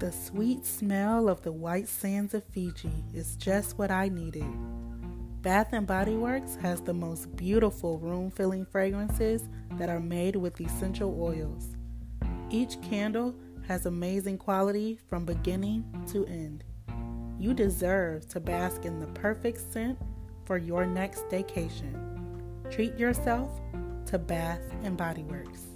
The sweet smell of the white sands of Fiji is just what I needed. Bath and Body Works has the most beautiful room-filling fragrances that are made with essential oils. Each candle has amazing quality from beginning to end. You deserve to bask in the perfect scent for your next vacation. Treat yourself to Bath and Body Works.